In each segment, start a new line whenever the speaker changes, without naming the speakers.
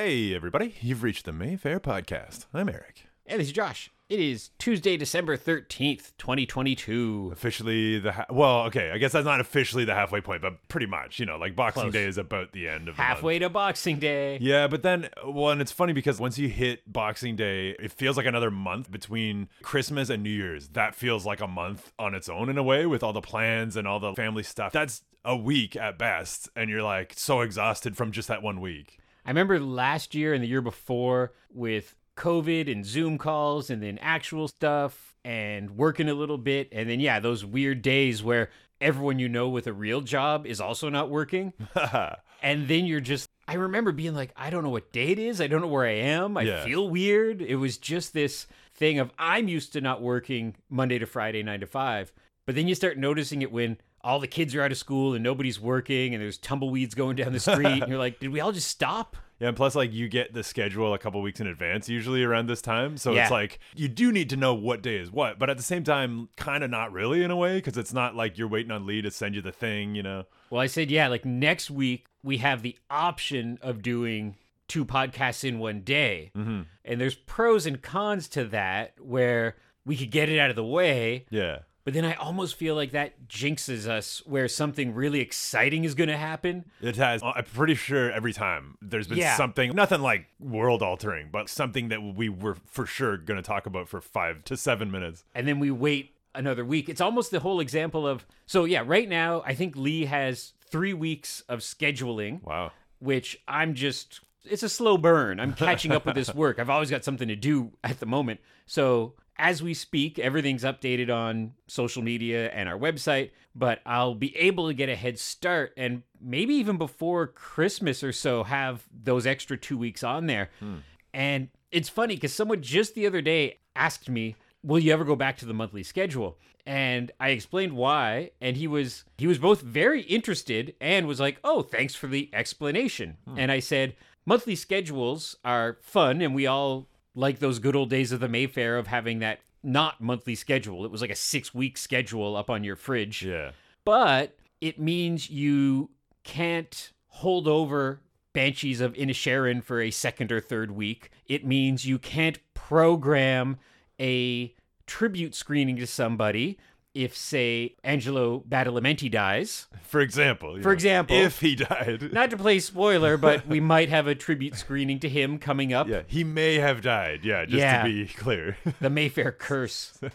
Hey, everybody. You've reached the Mayfair Podcast. I'm Eric.
Hey, this is Josh. It is Tuesday, December 13th, 2022.
Officially the ha- well, okay, I guess that's not officially the halfway point, but pretty much, you know, like Boxing
Close.
Day is about the end of the month.
Halfway to Boxing Day.
Yeah, but then, well, and it's funny because once you hit Boxing Day, it feels like another month between Christmas and New Year's. That feels like a month on its own in a way with all the plans and all the family stuff. That's a week at best, and you're like so exhausted from just that one week.
I remember last year and the year before with COVID and Zoom calls and then actual stuff and working a little bit. And then, yeah, those weird days where everyone you know with a real job is also not working. and then you're just, I remember being like, I don't know what day it is. I don't know where I am. I
Yeah.
feel weird. It was just this thing of I'm used to not working Monday to Friday, nine to five. But then you start noticing it when all the kids are out of school and nobody's working and there's tumbleweeds going down the street. and you're like, did we all just stop?
Yeah, and plus, like, you get the schedule a couple weeks in advance, usually around this time. So
Yeah.
it's like you do need to know what day is what, but at the same time, kind of not really in a way, because it's not like you're waiting on Lee to send you the thing, you know?
Well, I said, yeah, like next week we have the option of doing two podcasts in one day.
Mm-hmm.
And there's pros and cons to that where we could get it out of the way.
Yeah.
But then I almost feel like that jinxes us where something really exciting is going to happen.
It has. Uh, I'm pretty sure every time there's been
Yeah.
something, nothing like world altering, but something that we were for sure going to talk about for five to seven minutes.
and then we wait another week. It's almost the whole example of so yeah, right now I think Lee has 3 weeks of scheduling,
Wow.
which I'm just it's a slow burn. I'm catching up with this work. I've always got something to do at the moment. So, as we speak, everything's updated on social media and our website, but I'll be able to get a head start and maybe even before Christmas or so have those extra 2 weeks on there. Hmm. And it's funny because someone just the other day asked me, "Will you ever go back to the monthly schedule?" And I explained why, and he was he was both very interested and was like, "Oh, thanks for the explanation." Hmm. And I said, "Monthly schedules are fun, and we all like those good old days of the Mayfair of having that not monthly schedule. It was like a six week schedule up on your fridge."
Yeah.
but it means you can't hold over Banshees of Inisherin for a second or third week. It means you can't program a tribute screening to somebody if, say, Angelo Badalamenti dies.
For example.
For example.
if he died.
Not to play spoiler, but we might have a tribute screening to him coming up.
yeah, he may have died. Yeah, just
Yeah.
to be clear.
the Mayfair curse.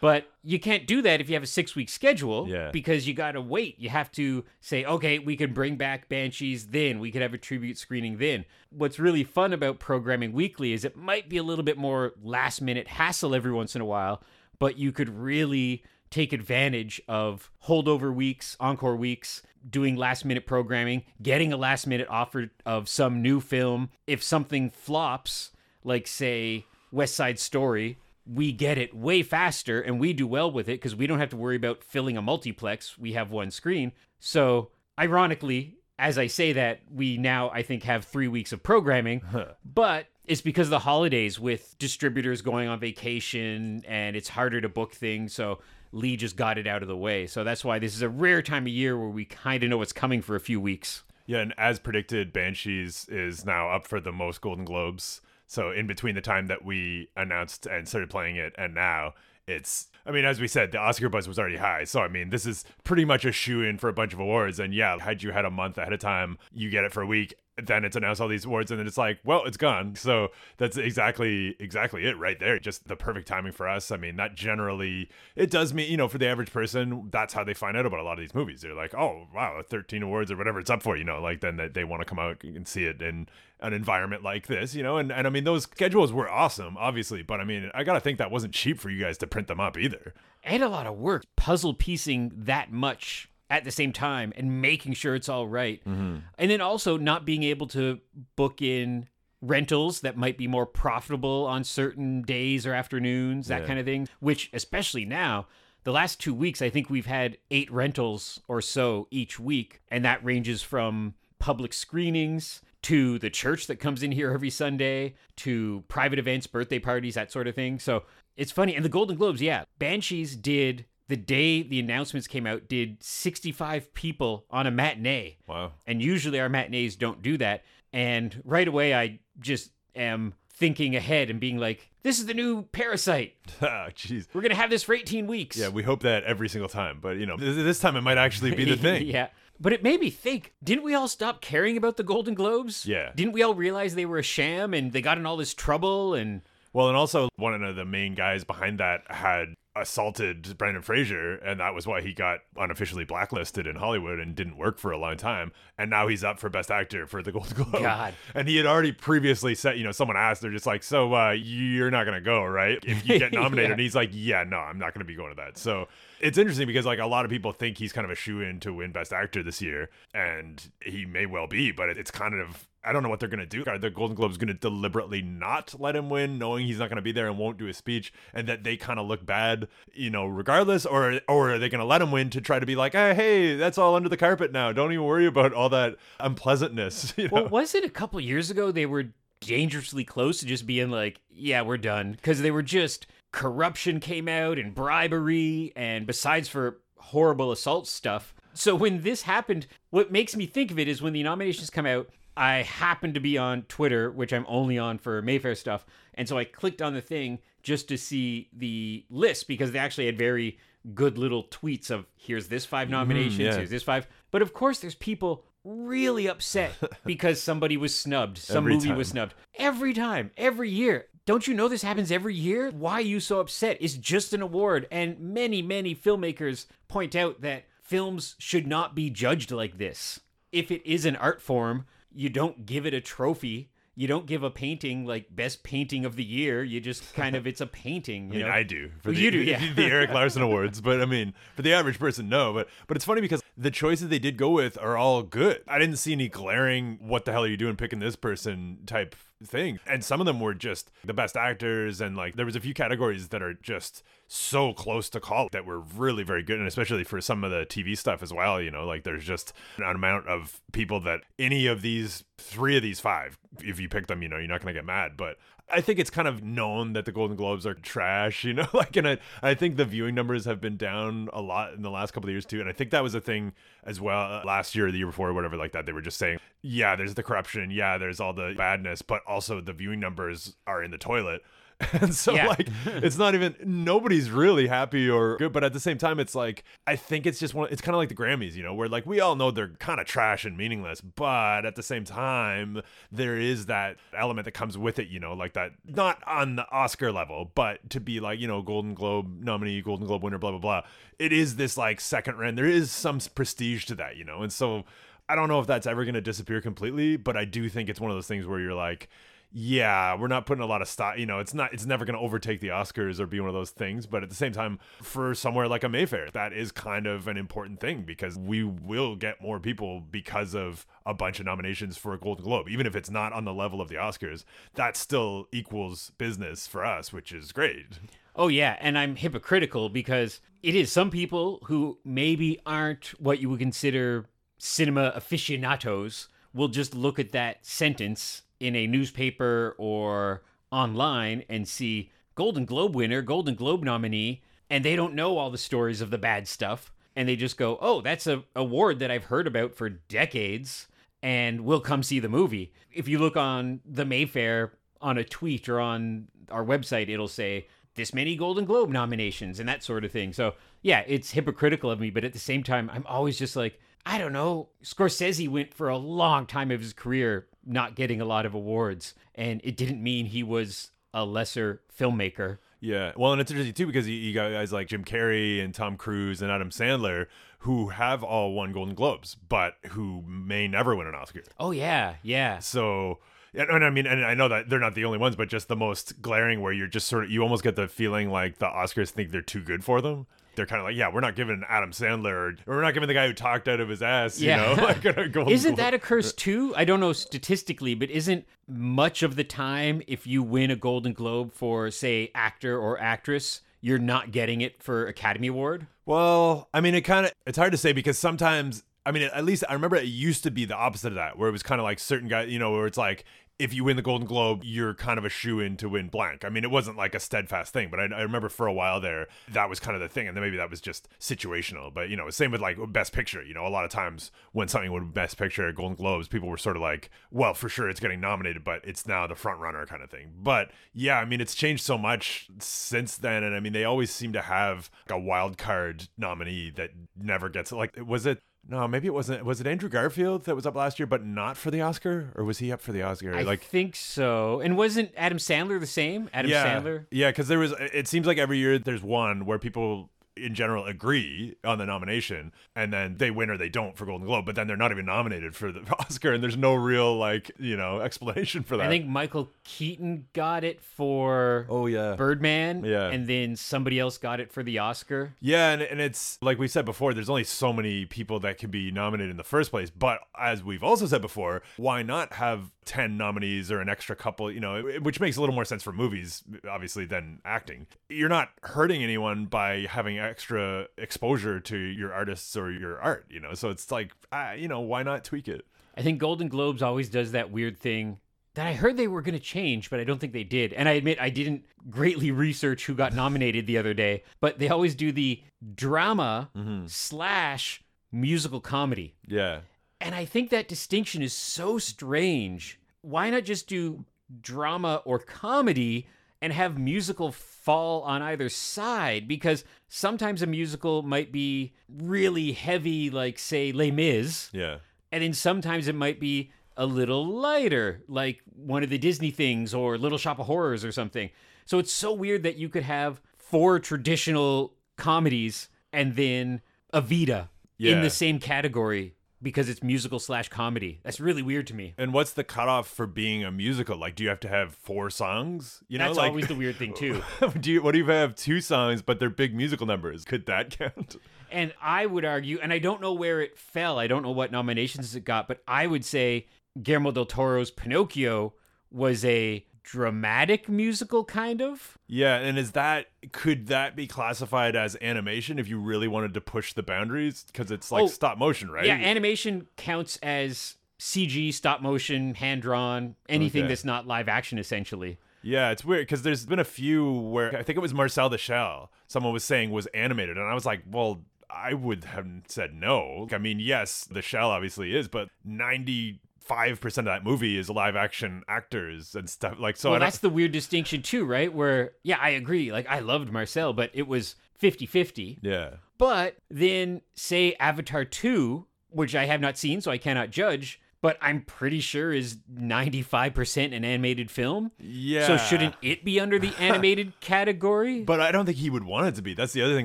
But you can't do that if you have a six week schedule
Yeah.
because you got to wait. You have to say, okay, we can bring back Banshees then. We could have a tribute screening then. What's really fun about programming weekly is it might be a little bit more last minute hassle every once in a while, but you could really take advantage of holdover weeks, encore weeks, doing last minute programming, getting a last minute offer of some new film. If something flops, like say West Side Story, we get it way faster and we do well with it because we don't have to worry about filling a multiplex. We have one screen. So, ironically, as I say that, we now, I think, have three weeks of programming, but it's because of the holidays with distributors going on vacation and it's harder to book things. So, Lee just got it out of the way. So, that's why this is a rare time of year where we kind of know what's coming for a few weeks.
Yeah, and as predicted, Banshees is now up for the most Golden Globes. So in between the time that we announced and started playing it and now, it's I mean, as we said, the Oscar buzz was already high. So I mean, this is pretty much a shoe in for a bunch of awards. And yeah, had you had a month ahead of time, you get it for a week, then it's announced all these awards, and then it's like, well, it's gone. So that's exactly exactly it right there. Just the perfect timing for us. I mean, that generally it does mean, you know, for the average person, that's how they find out about a lot of these movies. They're like, oh wow, 13 awards or whatever it's up for, you know, like then they, they want to come out and see it in an environment like this, you know, and, and I mean those schedules were awesome, obviously, but I mean I gotta think that wasn't cheap for you guys to print them up either.
and a lot of work puzzle piecing that much at the same time and making sure it's all right. Mm-hmm. and then also not being able to book in rentals that might be more profitable on certain days or afternoons that
Yeah.
kind of thing which especially now the last two weeks i think we've had eight rentals or so each week and that ranges from public screenings to the church that comes in here every Sunday, to private events, birthday parties, that sort of thing. So it's funny. And the Golden Globes, yeah, Banshees did the day the announcements came out, did 65 people on a matinee.
Wow.
And usually our matinees don't do that. And right away, I just am thinking ahead and being like, this is the new Parasite.
Ah, Jeez.
We're going to have this for 18 weeks.
Yeah, we hope that every single time, but you know, th- this time it might actually be the thing.
yeah. But it made me think, didn't we all stop caring about the Golden Globes?
Yeah.
Didn't we all realize they were a sham and they got in all this trouble and
Well, and also one of the main guys behind that had assaulted Brendan Fraser, and that was why he got unofficially blacklisted in Hollywood and didn't work for a long time. And now he's up for Best Actor for the Golden Globe.
God.
And he had already previously said, you know, someone asked, they're just like, "So uh, you're not gonna go, right? If you get nominated?"
Yeah.
And he's like, "Yeah, no, I'm not gonna be going to that." So it's interesting because like a lot of people think he's kind of a shoe in to win Best Actor this year, and he may well be, but it's kind of I don't know what they're gonna do. Are the Golden Globes gonna deliberately not let him win, knowing he's not gonna be there and won't do his speech, and that they kind of look bad, you know, regardless, or or are they gonna let him win to try to be like, hey, hey, that's all under the carpet now. Don't even worry about all that unpleasantness. You know?
Well, was it a couple years ago they were dangerously close to just being like, yeah, we're done? Because they were just corruption came out and bribery, and besides for horrible assault stuff. So when this happened, what makes me think of it is when the nominations come out, I happened to be on Twitter, which I'm only on for Mayfair stuff. And so I clicked on the thing just to see the list because they actually had very good little tweets of here's this five mm, nominations,
yeah.
here's this five. But of course, there's people really upset because somebody was snubbed, some
Every
movie
time.
was snubbed. Every time, every year. Don't you know this happens every year? Why are you so upset? It's just an award. And many, many filmmakers point out that films should not be judged like this. If it is an art form, you don't give it a trophy. You don't give a painting like best painting of the year. You just kind of it's a painting. You
I mean,
know?
I do. For
Well,
the,
you do, yeah.
the Eric Larson Awards, but I mean, for the average person, no. But but it's funny because the choices they did go with are all good. I didn't see any glaring "what the hell are you doing picking this person" type thing, and some of them were just the best actors, and like there was a few categories that are just so close to call that were really very good, and especially for some of the TV stuff as well. You know, like there's just an amount of people that any of these three of these five, if you pick them, you know, you're not gonna get mad, but. I think it's kind of known that the Golden Globes are trash, you know, like, and I, I think the viewing numbers have been down a lot in the last couple of years too. And I think that was a thing as well uh, last year the year before or whatever like that. They were just saying, yeah, there's the corruption. Yeah, there's all the badness, but also the viewing numbers are in the toilet. And so,
Yeah.
like, it's not even nobody's really happy or good, but at the same time, it's like I think it's just one. It's kind of like the Grammys, you know, where like we all know they're kind of trash and meaningless, but at the same time, there is that element that comes with it, you know, like that not on the Oscar level, but to be like you know Golden Globe nominee, Golden Globe winner, blah blah blah. It is this like second round. There is some prestige to that, you know, and so. I don't know if that's ever going to disappear completely, but I do think it's one of those things where you're like, yeah, we're not putting a lot of stock. You know, it's not. It's never going to overtake the Oscars or be one of those things. But at the same time, for somewhere like a Mayfair, that is kind of an important thing because we will get more people because of a bunch of nominations for a Golden Globe, even if it's not on the level of the Oscars. That still equals business for us, which is great.
Oh yeah, and I'm hypocritical because it is some people who maybe aren't what you would consider cinema aficionados will just look at that sentence in a newspaper or online and see Golden Globe winner, Golden Globe nominee, and they don't know all the stories of the bad stuff and they just go, "Oh, that's a award that I've heard about for decades." and we'll come see the movie. If you look on the Mayfair on a tweet or on our website, it'll say this many Golden Globe nominations and that sort of thing. So, yeah, it's hypocritical of me, but at the same time, I'm always just like, I don't know. Scorsese went for a long time of his career not getting a lot of awards, and it didn't mean he was a lesser filmmaker.
Yeah, well, and it's interesting too because you, you got guys like Jim Carrey and Tom Cruise and Adam Sandler who have all won Golden Globes, but who may never win an Oscar.
Oh, yeah, yeah.
So, and, and I mean, and I know that they're not the only ones, but just the most glaring, where you're just sort of you almost get the feeling like the Oscars think they're too good for them. They're kind of like, yeah, we're not giving Adam Sandler, or we're not giving the guy who talked out of his ass, you
Yeah.
know, like a Golden
Isn't that a curse too? I don't know statistically, but isn't much of the time if you win a Golden Globe for, say, actor or actress, you're not getting it for Academy Award?
Well, I mean, it kind of it's hard to say because sometimes I mean, at least I remember it used to be the opposite of that, where it was kind of like certain guys, you know, where it's like if you win the Golden Globe, you're kind of a shoe in to win blank. I mean, it wasn't like a steadfast thing, but I, I, remember for a while there, that was kind of the thing. And then maybe that was just situational. But, you know, same with like Best Picture. You know, a lot of times when something would Best Picture at Golden Globes, people were sort of like, well, for sure it's getting nominated, but it's now the front runner kind of thing. But yeah, I mean, it's changed so much since then. And I mean, they always seem to have like a wild card nominee that never gets like, was it no, maybe it wasn't. Was it Andrew Garfield that was up last year, but not for the Oscar, or was he up for the Oscar?
I
like,
think so. And wasn't Adam Sandler the same? Adam
yeah,
Sandler.
Yeah, because there was. It seems like every year there's one where people in general agree on the nomination and then they win or they don't for Golden Globe, but then they're not even nominated for the Oscar and there's no real like, you know, explanation for that.
I think Michael Keaton got it for
Oh yeah.
Birdman.
Yeah.
And then somebody else got it for the Oscar.
Yeah, and, and it's like we said before, there's only so many people that can be nominated in the first place. But as we've also said before, why not have 10 nominees or an extra couple, you know, which makes a little more sense for movies, obviously, than acting. You're not hurting anyone by having extra exposure to your artists or your art, you know? So it's like, uh, you know, why not tweak it?
I think Golden Globes always does that weird thing that I heard they were going to change, but I don't think they did. And I admit I didn't greatly research who got nominated the other day, but they always do the drama
mm-hmm.
slash musical comedy.
Yeah.
And I think that distinction is so strange. Why not just do drama or comedy and have musical fall on either side? Because sometimes a musical might be really heavy, like, say, Les Mis.
Yeah.
And then sometimes it might be a little lighter, like one of the Disney things or Little Shop of Horrors or something. So it's so weird that you could have four traditional comedies and then Evita
Yeah.
in the same category because it's musical slash comedy. That's really weird to me.
And what's the cutoff for being a musical? Like, do you have to have four songs? You know,
That's
like,
always the weird thing too.
do you? What do you have two songs, but they're big musical numbers? Could that count?
And I would argue, and I don't know where it fell. I don't know what nominations it got, but I would say Guillermo del Toro's Pinocchio was a dramatic musical kind of.
Yeah, and is that could that be classified as animation if you really wanted to push the boundaries because it's like
Oh,
stop motion, right?
Yeah, animation counts as CG, stop motion, hand drawn, anything
Okay.
that's not live action essentially.
Yeah, it's weird because there's been a few where I think it was Marcel the Shell. Someone was saying was animated, and I was like, well, I would have said no. I mean, yes, the Shell obviously is, but ninety five percent of that movie is live action actors and stuff. Like, so
well, that's the weird distinction too, right? Where yeah, I agree. Like I loved Marcel, but it was 50-50.
yeah,
But then say Avatar 2, which I have not seen so I cannot judge, but I'm pretty sure is 95% an animated film.
yeah.
So shouldn't it be under the animated category?
But I don't think he would want it to be. That's the other thing.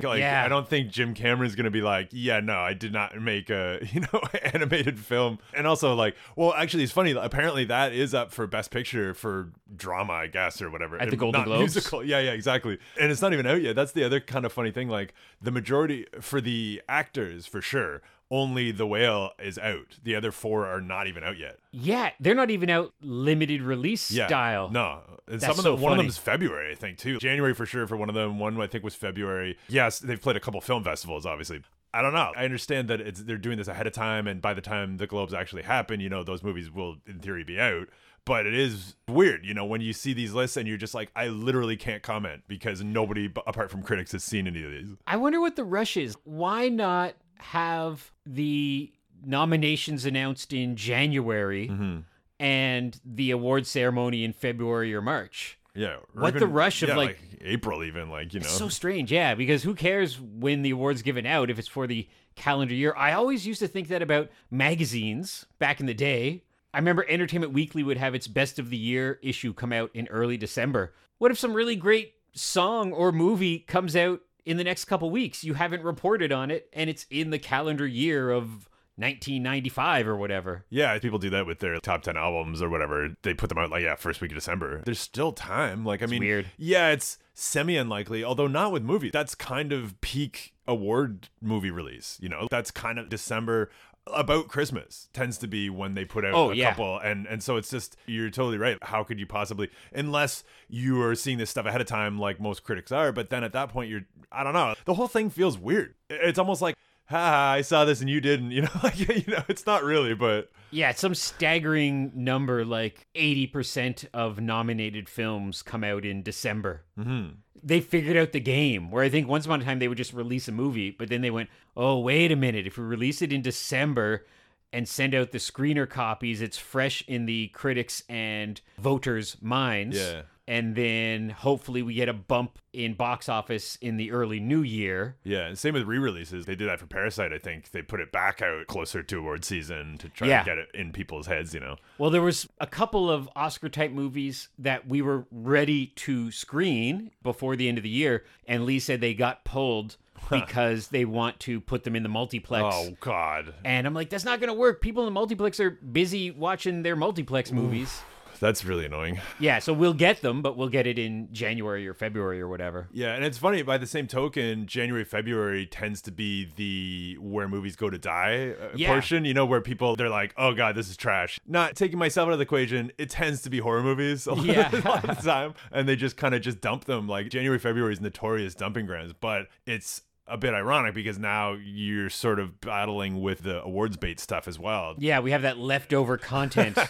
Like,
Yeah.
I don't think Jim Cameron's gonna be like, yeah, no, I did not make a you know animated film. And also, like, well, actually, it's funny. Apparently, that is up for Best Picture for drama, I guess, or whatever.
At the Golden Globes?
Musical. Yeah, yeah, exactly. And it's not even out yet. That's the other kind of funny thing. Like, the majority for the actors, for sure. Only The Whale is out. The other four are not even out yet.
yeah, they're not even out limited release
Yeah.
style.
No. And
That's
some of
so
them, one of
funny.
them's February, I think, too. January for sure for one of them. One I think was February. Yes, they've played a couple film festivals, obviously. I don't know. I understand that it's they're doing this ahead of time, and by the time the Globes actually happen, you know, those movies will in theory be out. But it is weird, you know, when you see these lists and you're just like, I literally can't comment because nobody b- apart from critics has seen any of these.
I wonder what the rush is. Why not have the nominations announced in January
Mm-hmm.
and the award ceremony in February or March?
Yeah.
What the rush of,
yeah,
like-
April, even like you know.
It's so strange, yeah, because who cares when the award's given out if it's for the calendar year? I always used to think that about magazines back in the day. I remember Entertainment Weekly would have its best of the year issue come out in early December. What if some really great song or movie comes out in the next couple weeks? You haven't reported on it and it's in the calendar year of 1995 or whatever.
Yeah, people do that with their top 10 albums or whatever. They put them out like, yeah, first week of December. There's still time. Like, I mean,
weird.
yeah, it's semi unlikely, although not with movies. That's kind of peak award movie release. You know, that's kind of December about Christmas tends to be when they put out
Oh,
a
yeah.
couple and and so it's just you're totally right. How could you possibly unless you are seeing this stuff ahead of time like most critics are but then at that point you're I don't know. The whole thing feels weird. It's almost like ha, I saw this and you didn't. You know, like you know, it's not really, but
Yeah, some staggering number like 80% of nominated films come out in December.
mhm.
They figured out the game where I think once upon a time they would just release a movie, but then they went, oh, wait a minute. If we release it in December and send out the screener copies, it's fresh in the critics and voters' minds.
Yeah.
And then hopefully we get a bump in box office in the early new year.
yeah. And same with re-releases. They did that for Parasite. I think they put it back out closer to award season to try
Yeah.
to get it in people's heads. You know.
Well, there was a couple of Oscar type movies that we were ready to screen before the end of the year, and Lee said they got pulled because they want to put them in the multiplex.
Oh God,
And I'm like, that's not going to work. People in the multiplex are busy watching their multiplex movies.
That's really annoying.
Yeah, so we'll get them, but we'll get it in January or February or whatever.
Yeah, and it's funny. By the same token, January, February tends to be the where movies go to die uh,
Yeah.
portion. You know, where people they're like, "Oh God, this is trash." Not taking myself out of the equation, it tends to be horror movies a lot,
Yeah.
a lot of the time, and they just kind of just dump them. Like January, February is notorious dumping grounds, but it's a bit ironic because now you're sort of battling with the awards bait stuff as well.
Yeah, we have that leftover content.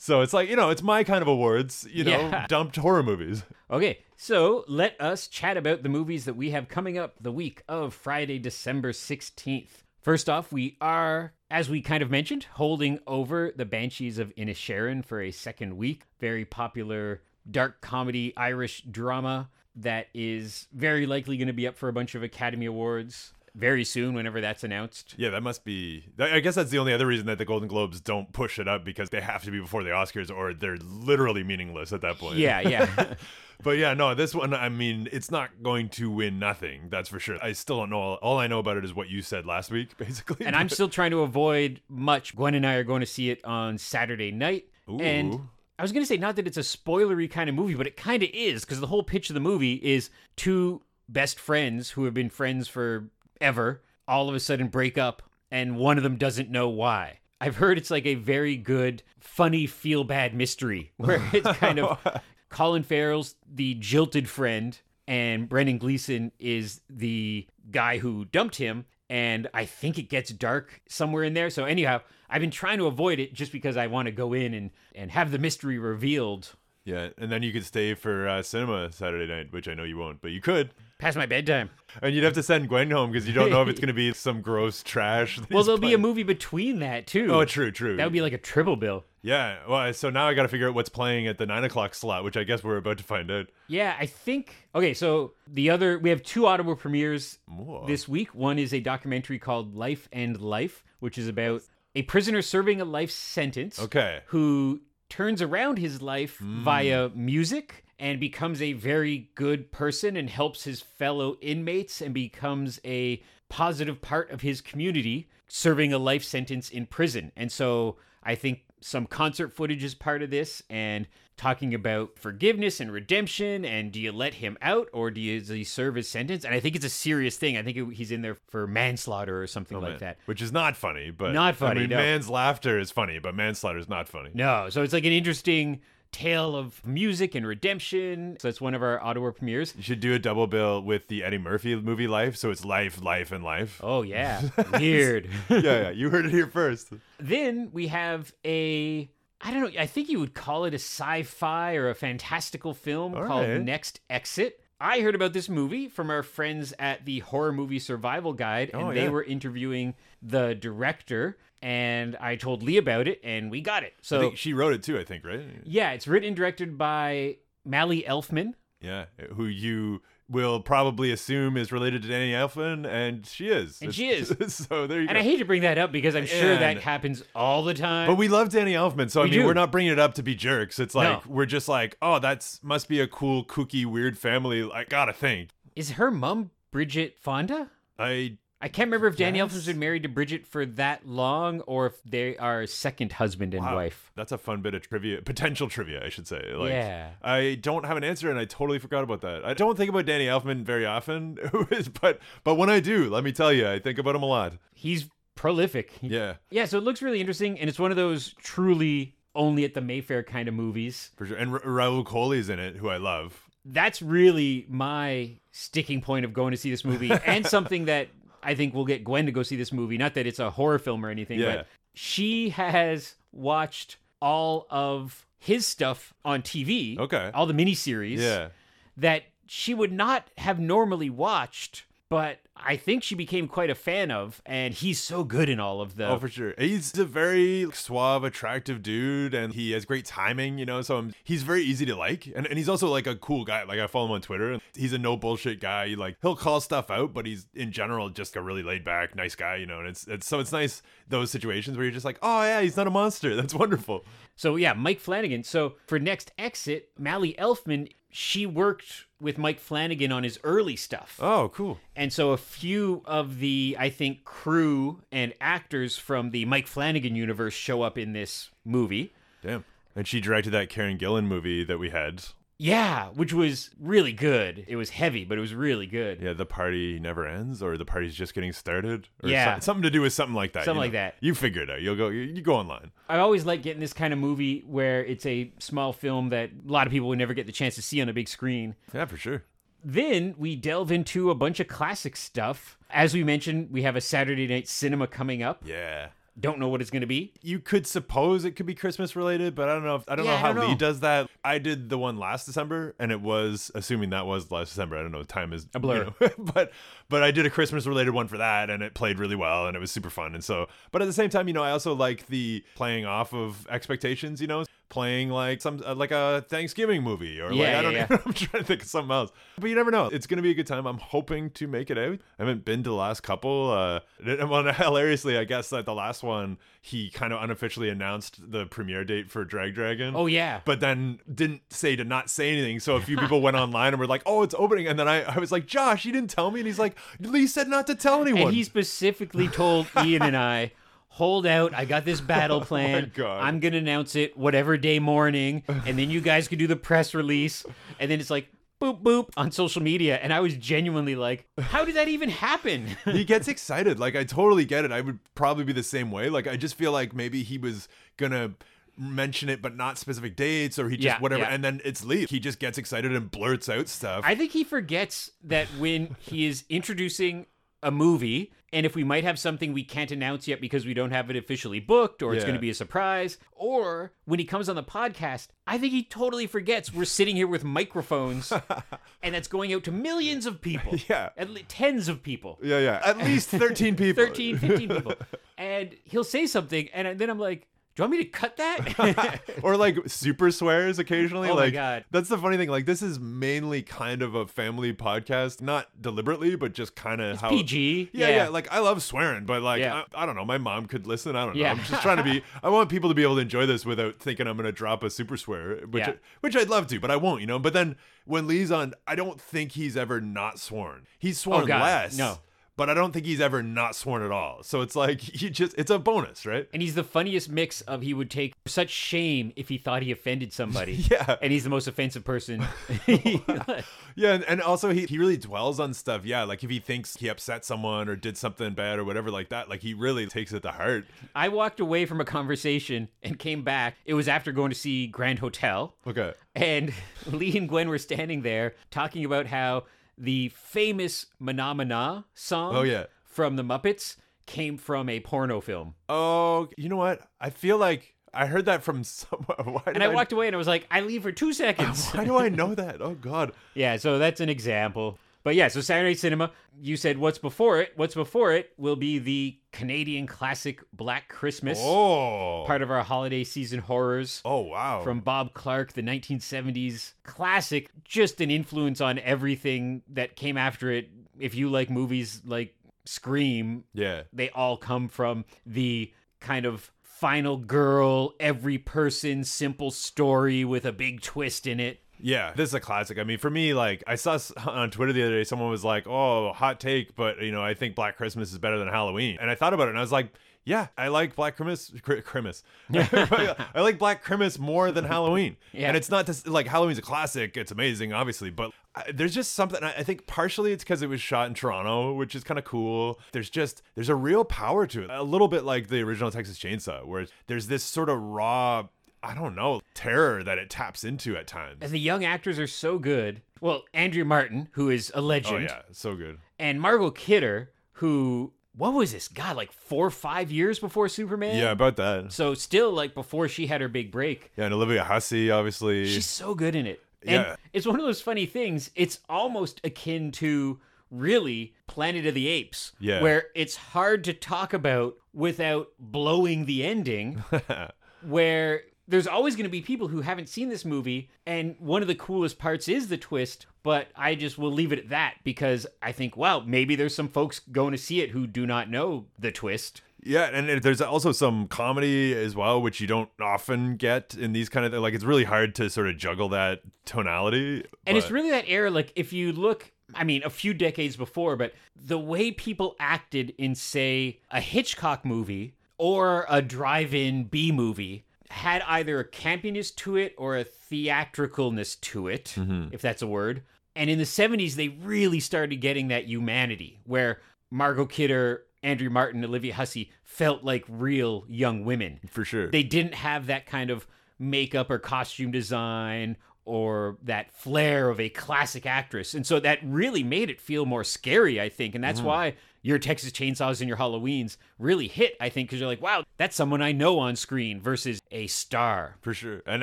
So it's like you know, it's my kind of awards. You know,
Yeah.
dumped horror movies.
Okay, so let us chat about the movies that we have coming up the week of Friday, December 16th. First off, we are, as we kind of mentioned, holding over the Banshees of Inisherin for a second week. Very popular dark comedy Irish drama that is very likely going to be up for a bunch of Academy Awards very soon, whenever that's announced.
Yeah, that must be. I guess that's the only other reason that the Golden Globes don't push it up because they have to be before the Oscars, or they're literally meaningless at that point.
Yeah, yeah.
but yeah, no, this one. I mean, it's not going to win nothing. That's for sure. I still don't know. All I know about it is what you said last week, basically.
and I'm still trying to avoid much. Gwen and I are going to see it on Saturday night. And
Ooh.
I was going to say, not that it's a spoilery kind of movie, but it kind of is, because the whole pitch of the movie is two best friends who have been friends forever all of a sudden break up, and one of them doesn't know why. I've heard it's like a very good, funny, feel bad mystery where it's kind of Colin Farrell's the jilted friend, and Brendan Gleeson is the guy who dumped him. And I think it gets dark somewhere in there. So anyhow, I've been trying to avoid it just because I want to go in and and have the mystery revealed
yeah, and then you could stay for uh, cinema Saturday night, which I know you won't, but you could.
past my bedtime.
And you'd have to send Gwen home because you don't know if it's going to be some gross trash.
Well, there'll be a movie between that too.
Oh, true, true.
That would be like a triple bill.
Yeah, well, so now I got to figure out what's playing at the nine o'clock slot, which I guess we're about to find out.
Yeah, I think. Okay, so the other we have two Ottawa premieres
Whoa.
this week. One is a documentary called Life and Life, which is about a prisoner serving a life sentence
Okay.
who turns around his life
Hmm.
via music and becomes a very good person and helps his fellow inmates and becomes a positive part of his community serving a life sentence in prison. And so I think some concert footage is part of this and talking about forgiveness and redemption and do you let him out or do you, does he serve his sentence? And I think it's a serious thing. I think it- he's in there for manslaughter or something
Oh,
like
man.
that.
Which is not funny, but
Not
I
funny,
mean,
no.
man's laughter is funny, but manslaughter is not funny.
No, so it's like an interesting tale of music and redemption. So it's one of our Ottawa premieres.
You should do a double bill with the Eddie Murphy movie Life, so it's life, life, and life.
Oh yeah, weird.
yeah, yeah, you heard it here first.
then we have a I don't know, I think you would call it a sci-fi or a fantastical film
All
called
right.
Next Exit. I heard about this movie from our friends at the Horror Movie Survival Guide, oh, and
Oh,
they were interviewing the director, and I told Lee about it, and we got it.
I
So
think she wrote it too, I think, right?
yeah, it's written and directed by Mali Elfman.
Yeah, who you will probably assume is related to Danny Elfman, and she is.
And she is.
so there you
And
go.
And I hate to bring that up because I'm sure that happens all the time.
But we love Danny Elfman, so I
We
mean,
do.
we're not bringing it up to be jerks. It's like
No.
we're just like, oh, that's must be a cool, kooky, weird family. I gotta think.
Is her mom Bridget Fonda?
I
I can't remember if Danny
Yes.
Elfman's been married to Bridget for that long or if they are second husband and
wow,
wife.
That's a fun bit of trivia, potential trivia, I should say. Like,
Yeah.
I don't have an answer, and I totally forgot about that. I don't think about Danny Elfman very often, but but when I do, let me tell you, I think about him a lot.
He's prolific.
Yeah,
Yeah, so it looks really interesting and it's one of those truly only at the Mayfair kind of movies.
for sure. And Ra- Rahul Kohli's in it, who I love.
That's really my sticking point of going to see this movie and something that I think we'll get Gwen to go see this movie. Not that it's a horror film or anything,
Yeah.
but she has watched all of his stuff on TV.
Okay.
All the miniseries.
Yeah.
That she would not have normally watched, but I think she became quite a fan of, and he's so good in all of them.
Oh, for sure. He's a very suave, attractive dude, and he has great timing, you know. So um, he's very easy to like, and, and he's also like a cool guy. Like I follow him on Twitter. and He's a no bullshit guy. Like he'll call stuff out, but he's in general just a really laid back, nice guy, you know. And it's it's so it's nice those situations where you're just like, oh yeah, he's not a monster. That's wonderful.
So yeah, Mike Flanagan. So for next exit, Mali Elfman, she worked with Mike Flanagan on his early stuff.
Oh, cool.
And so a few of the, I think, crew and actors from the Mike Flanagan universe show up in this movie.
Damn. And she directed that Karen Gillan movie that we had.
Yeah, which was really good. It was heavy, but it was really good.
Yeah, the party never ends, or the party's just getting started. Or
Yeah.
so- something to do with something like that.
Something
you
like
know.
that.
You figure it out. You'll go. You, you go online.
I always like getting this kind of movie where it's a small film that a lot of people would never get the chance to see on a big screen.
Yeah, for sure.
Then we delve into a bunch of classic stuff. As we mentioned, we have a Saturday night cinema coming up.
Yeah.
Don't know what it's going to be.
You could suppose it could be Christmas related, but I don't know. If, I don't
Yeah,
know
I
how
don't
Lee does that. I did the one last December, and it was assuming that was last December. I don't know. Time is
A blur.
you know, but but I did a Christmas related one for that, and it played really well, and it was super fun. And so, but at the same time, you know, I also like the playing off of expectations. You know, playing like some uh, like a Thanksgiving movie or like I don't
yeah,
know. I'm trying to think of something else, but you never know. It's gonna be a good time. I'm hoping to make it out. I haven't been to the last couple. Uh, well, hilariously, I guess that the last one he kind of unofficially announced the premiere date for Drag Dragon.
Oh, yeah.
But then didn't say to not say anything. So a few people went online and were like, "Oh, it's opening." And then I, I was like, "Josh, you didn't tell me." And he's like, "Lee said not to tell anyone."
And he specifically told Ian and I, hold out. I got this battle oh plan.
God.
I'm going to announce it whatever day morning. And then you guys can do the press release. And then it's like, boop, boop on social media. And I was genuinely like, how did that even happen?
he gets excited. Like I totally get it. I would probably be the same way. Like I just feel like maybe he was gonna mention it but not specific dates or he just
Yeah,
whatever
yeah.
and then it's Lee. He just gets excited and blurts out stuff.
I think he forgets that when he is introducing a movie, and if we might have something we can't announce yet because we don't have it officially booked, or it's
Yeah.
going to be a surprise, or when he comes on the podcast, I think he totally forgets we're sitting here with microphones and that's going out to millions of people.
Yeah.
At le- tens of people.
yeah, yeah. At least 13 people.
13, 15 people. And he'll say something, and then I'm like, do you want me to cut that?
or like super swears occasionally.
Oh my
like
God.
that's the funny thing. Like this is mainly kind of a family podcast, not deliberately, but just kind of how
PG.
Yeah, yeah, Like I love swearing, but like
Yeah.
I, I don't know. My mom could listen. I don't know.
Yeah.
I'm just trying to be. I want people to be able to enjoy this without thinking I'm gonna drop a super swear, which
Yeah.
which I'd love to, but I won't. You know. But then when Lee's on, I don't think he's ever not sworn. He's oh, sworn
Oh, God,
less.
no.
But I don't think he's ever not sworn at all. So it's like he just it's a bonus, right?
And he's the funniest mix of he would take such shame if he thought he offended somebody.
Yeah.
And he's the most offensive person.
Yeah, and, and also he, he really dwells on stuff. Yeah, like if he thinks he upset someone or did something bad or whatever like that, like he really takes it to heart.
I walked away from a conversation and came back. It was after going to see Grand Hotel.
Okay.
And Lee and Gwen were standing there talking about how the famous Manamana song
Oh, yeah.
from the Muppets came from a porno film.
Oh, you know what? I feel like I heard that from somewhere.
And I walked away and I was like, I leave for two seconds.
Why do I know that? Oh God.
Yeah, so that's an example. But yeah, so Saturday Cinema, you said what's before it? What's before it will be the Canadian classic Black Christmas,
Oh.
part of our holiday season horrors.
Oh wow.
From Bob Clark, the 1970s classic, just an influence on everything that came after it. If you like movies like Scream,
yeah.
they all come from the kind of final girl, every person, simple story with a big twist in it.
Yeah, this is a classic. I mean, for me, like I saw on Twitter the other day, someone was like, "Oh, hot take," but you know, I think Black Christmas is better than Halloween. And I thought about it, and I was like, "Yeah, I like Black Christmas. Christmas. I like Black Christmas more than Halloween."
Yeah.
And it's not just like Halloween's a classic; it's amazing, obviously, but I, there's just something. I I think partially it's because it was shot in Toronto, which is kind of cool. There's just there's a real power to it, a little bit like the original Texas Chainsaw, where there's this sort of raw. I don't know, terror that it taps into at times.
And the young actors are so good. Well, Andrea Martin, who is a legend.
Oh yeah, so good.
and Margot Kidder, who what was this? God, like four or five years before Superman.
Yeah, about that.
So still like before she had her big break.
Yeah, and Olivia Hussey, obviously.
She's so good in it. And
Yeah.
it's one of those funny things. It's almost akin to really Planet of the Apes.
Yeah.
Where it's hard to talk about without blowing the ending. where there's always going to be people who haven't seen this movie and one of the coolest parts is the twist but i just will leave it at that because i think wow maybe there's some folks going to see it who do not know the twist
Yeah, and there's also some comedy as well, which you don't often get in these kind of like. It's really hard to sort of juggle that tonality.
and it's really that era like if you look i mean a few decades before but the way people acted in say a hitchcock movie or a drive-in b movie had either a campiness to it or a theatricalness to it mm-hmm. if that's a word and in the 70s they really started getting that humanity where margot kidder andrea martin olivia hussey felt like real young women
for sure.
they didn't have that kind of makeup or costume design or that flair of a classic actress. And so that really made it feel more scary, I think. And that's mm-hmm. why your Texas Chainsaws and your Halloweens really hit, I think, because you're like, wow, that's someone I know on screen versus a star.
for sure. And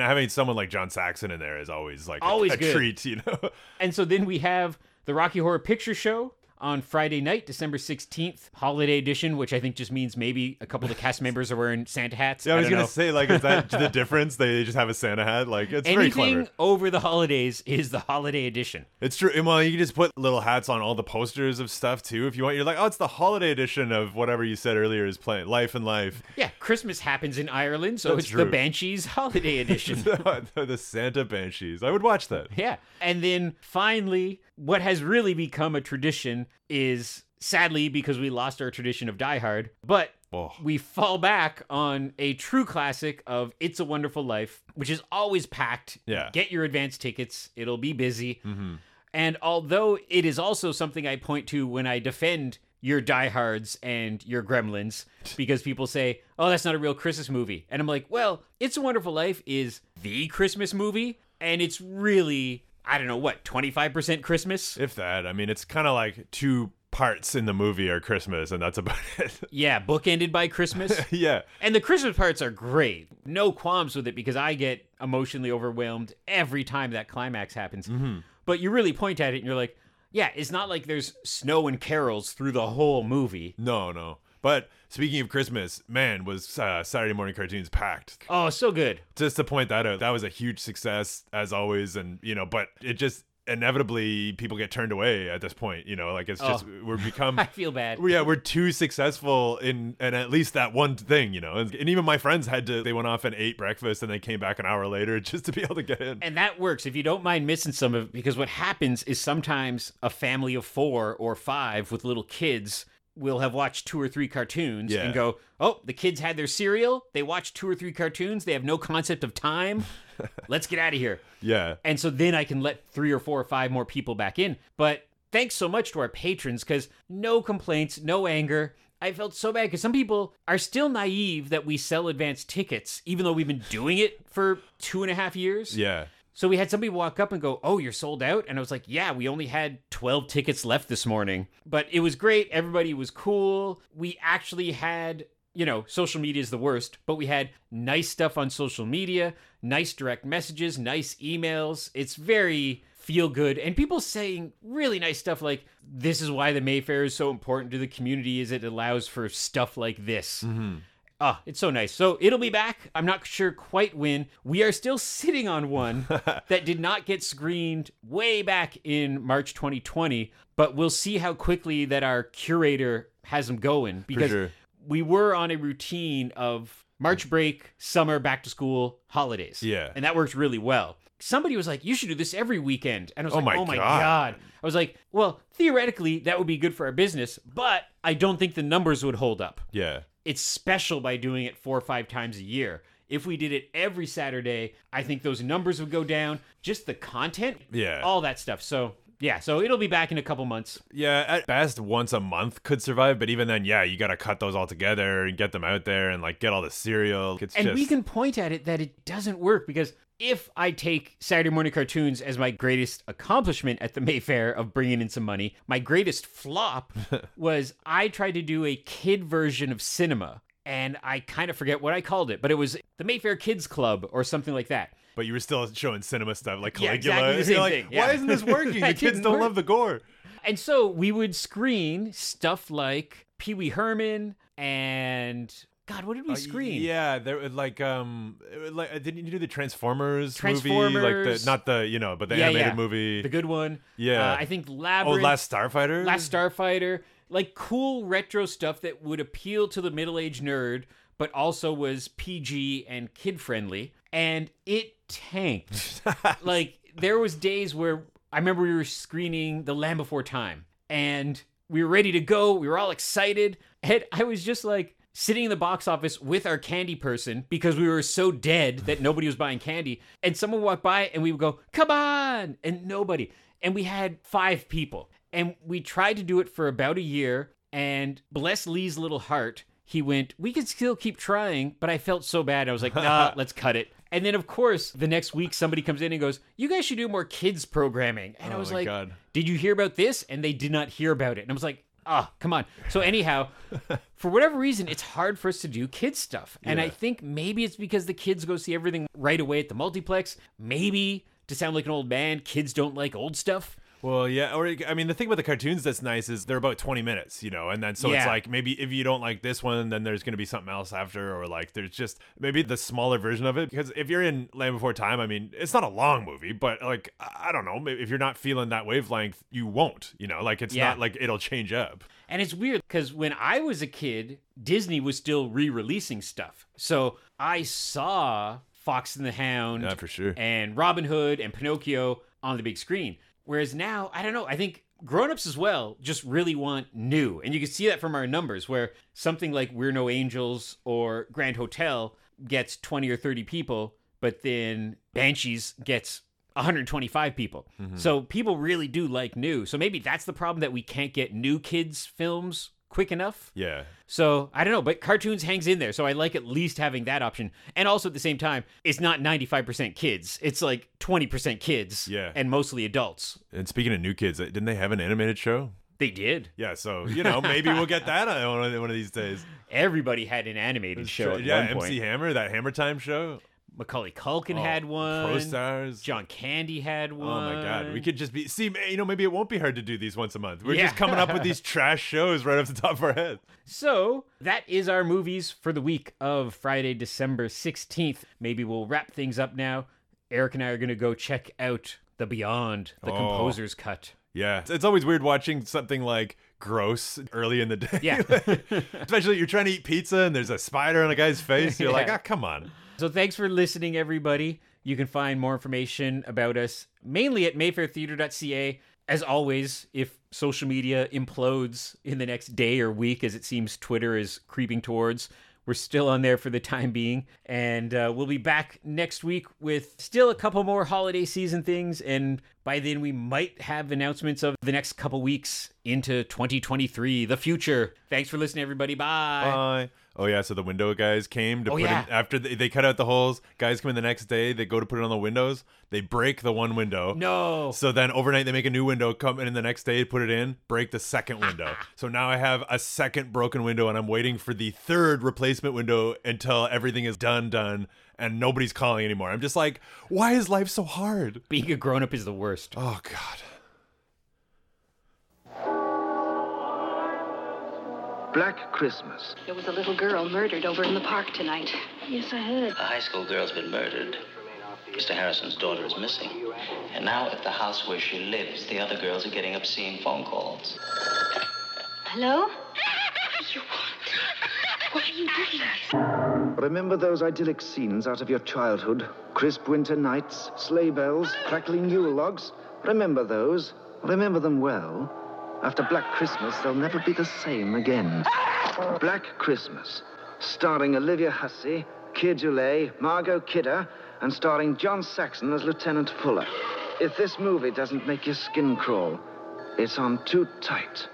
having someone like John Saxon in there is always like a-
Always
a,
good.
treat, you know.
And so then we have the Rocky Horror Picture Show on Friday night, December 16th, holiday edition, which I think just means maybe a couple of the cast members are wearing Santa hats.
yeah, I was gonna say like, is that the difference? They just have a Santa hat. Like, it's very
Anything
clever.
over the holidays is the holiday edition.
It's true. Well, you can just put little hats on all the posters of stuff too, if you want. You're like, oh, it's the holiday edition of whatever you said earlier is playing Life and Life.
Yeah, Christmas happens in Ireland, so
That's
it's the. Banshees holiday edition.
the Santa Banshees. I would watch that.
yeah. And then finally, what has really become a tradition is sadly because we lost our tradition of Die Hard, but
Oh.
we fall back on a true classic of It's a Wonderful Life, which is always packed.
Yeah. Mm-hmm.
Get your advance tickets, it'll be busy. And although it is also something I point to when I defend your diehards and your gremlins, because people say, oh, that's not a real Christmas movie. And I'm like, well, It's a Wonderful Life is the Christmas movie, and it's really, I don't know, what, 25% Christmas?
If that, I mean, it's kind of like two parts in the movie are Christmas, and that's about it.
Yeah, bookended by Christmas.
yeah.
And the Christmas parts are great. No qualms with it because I get emotionally overwhelmed every time that climax happens. Mm-hmm. But you really point at it and you're like, yeah, it's not like there's snow and carols through the whole movie.
No, no. But speaking of Christmas, man, was uh, Saturday morning cartoons packed.
Oh, so good.
Just to point that out, that was a huge success as always, and you know, but it just inevitably people get turned away at this point. You know, like it's just we're become.
I feel bad.
yeah, we're too successful in and at least that one thing, you know. And, and even my friends had to. They went off and ate breakfast, and they came back an hour later just to be able to get in.
And that works if you don't mind missing some of it because what happens is sometimes a family of four or five with little kids will have watched two or three cartoons
Yeah.
and go, oh, the kids had their cereal. They watched two or three cartoons. They have no concept of time. Let's get out of here.
yeah,
And so then I can let three or four or five more people back in. But thanks so much to our patrons because no complaints, no anger. I felt so bad because some people are still naive that we sell advance tickets, even though we've been doing it for two and a half years.
yeah.
So we had somebody walk up and go, Oh, you're sold out? And I was like, Yeah, we only had 12 tickets left this morning. But it was great. Everybody was cool. We actually had, you know, social media is the worst, but we had nice stuff on social media, nice direct messages, nice emails. It's very feel good and people saying really nice stuff like this is why the mayfair is so important to the community is it allows for stuff like this mm-hmm. Oh, it's so nice. So it'll be back. I'm not sure quite when. We are still sitting on one that did not get screened way back in March 2020, but we'll see how quickly that our curator has them going because
sure.
we were on a routine of March break, summer, back to school, holidays.
Yeah.
And that worked really well. Somebody was like, "You should do this every weekend," and I was
Oh
like,
my
"Oh my
God.
god!" I was like, "Well, theoretically, that would be good for our business, but I don't think the numbers would hold up."
Yeah.
It's special by doing it four or five times a year. If we did it every Saturday, I think those numbers would go down. Just the content,
Yeah.
all that stuff. So yeah, so it'll be back in a couple months.
Yeah, at best once a month could survive, but even then, yeah, you got to cut those all together and get them out there and like get all the cereal. It's
And
just
we can point at it that it doesn't work because if I take Saturday morning cartoons as my greatest accomplishment at the Mayfair of bringing in some money, my greatest flop was I tried to do a kid version of cinema. And I kind of forget what I called it, but it was the Mayfair Kids Club or something like that.
But you were still showing cinema stuff like Caligula.
Yeah, exactly the
You're
same
like,
thing, yeah.
Why isn't this working? The kids don't
work.
love the gore.
And so we would screen stuff like Pee Wee Herman and God, what did we
Uh,
screen?
Yeah, there like um, like didn't you do the Transformers, movie? Like
Transformers.
the not the you know, but the
Yeah,
animated
yeah.
movie.
The good one.
Yeah.
Uh, I think
oh, Last Starfighter.
Last Starfighter, like cool retro stuff that would appeal to the middle-aged nerd, but also was PG and kid-friendly, and it tanked. like there was days where I remember we were screening The Land Before Time, and we were ready to go. We were all excited, and I was just like sitting in the box office with our candy person because we were so dead that nobody was buying candy, and someone walked by, and we would go, "Come on!" and nobody, and we had five people. And we tried to do it for about a year. And bless Lee's little heart, he went, We can still keep trying. But I felt so bad. I was like, Nah, let's cut it. And then, of course, the next week, somebody comes in and goes, You guys should do more kids programming. And I
Oh
was like,
God.
Did you hear about this? And they did not hear about it. And I was like, Ah, come on. So, anyhow, for whatever reason, it's hard for us to do kids stuff. And I think maybe it's because the kids go see everything right away at the multiplex. Maybe to sound like an old man, kids don't like old stuff.
Well, yeah, or I mean, the thing about the cartoons that's nice is they're about twenty minutes, you know, and then so it's like maybe if you don't like this one, then there's gonna be something else after, or like there's just maybe the smaller version of it. Because if you're in Land Before Time, I mean, it's not a long movie, but like I don't know, maybe if you're not feeling that wavelength, you won't, you know, like it's
Yeah.
not like it'll change up.
And it's weird because when I was a kid, Disney was still re releasing stuff. So I saw Fox and the Hound
Yeah, for sure.
and Robin Hood and Pinocchio on the big screen. Whereas now, I don't know, I think grown-ups as well just really want new. And you can see that from our numbers where something like We're No Angels or Grand Hotel gets 20 or 30 people, but then Banshees gets 125 people. Mm-hmm. So people really do like new. So maybe that's the problem that we can't get new kids films quick enough.
Yeah,
So I don't know, but cartoons hangs in there. So I like at least having that option. And also at the same time, it's not 95% kids. It's like 20% kids.
Yeah.
And mostly adults.
and speaking of new kids, uh, didn't they have an animated show?
They did.
Yeah, so you know maybe we'll get that on one of, these days.
Everybody had an animated show at
yeah,
one point.
MC Hammer, that Hammer Time show.
Macaulay Culkin
Oh,
had one.
Pro Stars.
John Candy had one.
Oh my god, we could just be see, you know, maybe it won't be hard to do these once a month. We're
Yeah.
just coming up with these trash shows right off the top of our head.
So that is our movies for the week of Friday, December 16th. Maybe we'll wrap things up now. Eric and I are going to go check out The Beyond, the
Oh.
composer's cut.
Yeah, it's, always weird watching something like gross early in the day.
Yeah.
especially you're trying to eat pizza and there's a spider on a guy's face. You're like,
Yeah.
ah, come on.
So thanks for listening, everybody. You can find more information about us mainly at mayfairtheater.ca. As always, if social media implodes in the next day or week, as it seems Twitter is creeping towards, we're still on there for the time being. And uh, we'll be back next week with still a couple more holiday season things. And by then, we might have announcements of the next couple weeks into 2023, the future. Thanks for listening, everybody. Bye.
Bye. Oh yeah, so the window guys came to
Oh,
put
yeah.
in after they, they cut out the holes. Guys come in the next day. They go to put it on the windows. They break the one window.
no.
So then overnight they make a new window, come in the next day, put it in, break the second window. so now I have a second broken window and I'm waiting for the third replacement window until everything is done, done, and nobody's calling anymore. I'm just like, why is life so hard?
Being a grown up is the worst.
Oh God.
Black Christmas.
There was a little girl murdered over in the park tonight. Yes, I heard.
A high school girl's been murdered. Mr. Harrison's daughter is missing. And now at the house where she lives, the other girls are getting obscene phone calls.
Hello? What do you want? What are you doing?
Remember those idyllic scenes out of your childhood? Crisp winter nights, sleigh bells, crackling Yule logs? Remember those? Remember them well. After Black Christmas, they'll never be the same again. Black Christmas, starring Olivia Hussey, Keir Dullea, Margot Kidder, and starring John Saxon as Lieutenant Fuller. If this movie doesn't make your skin crawl, it's on too tight.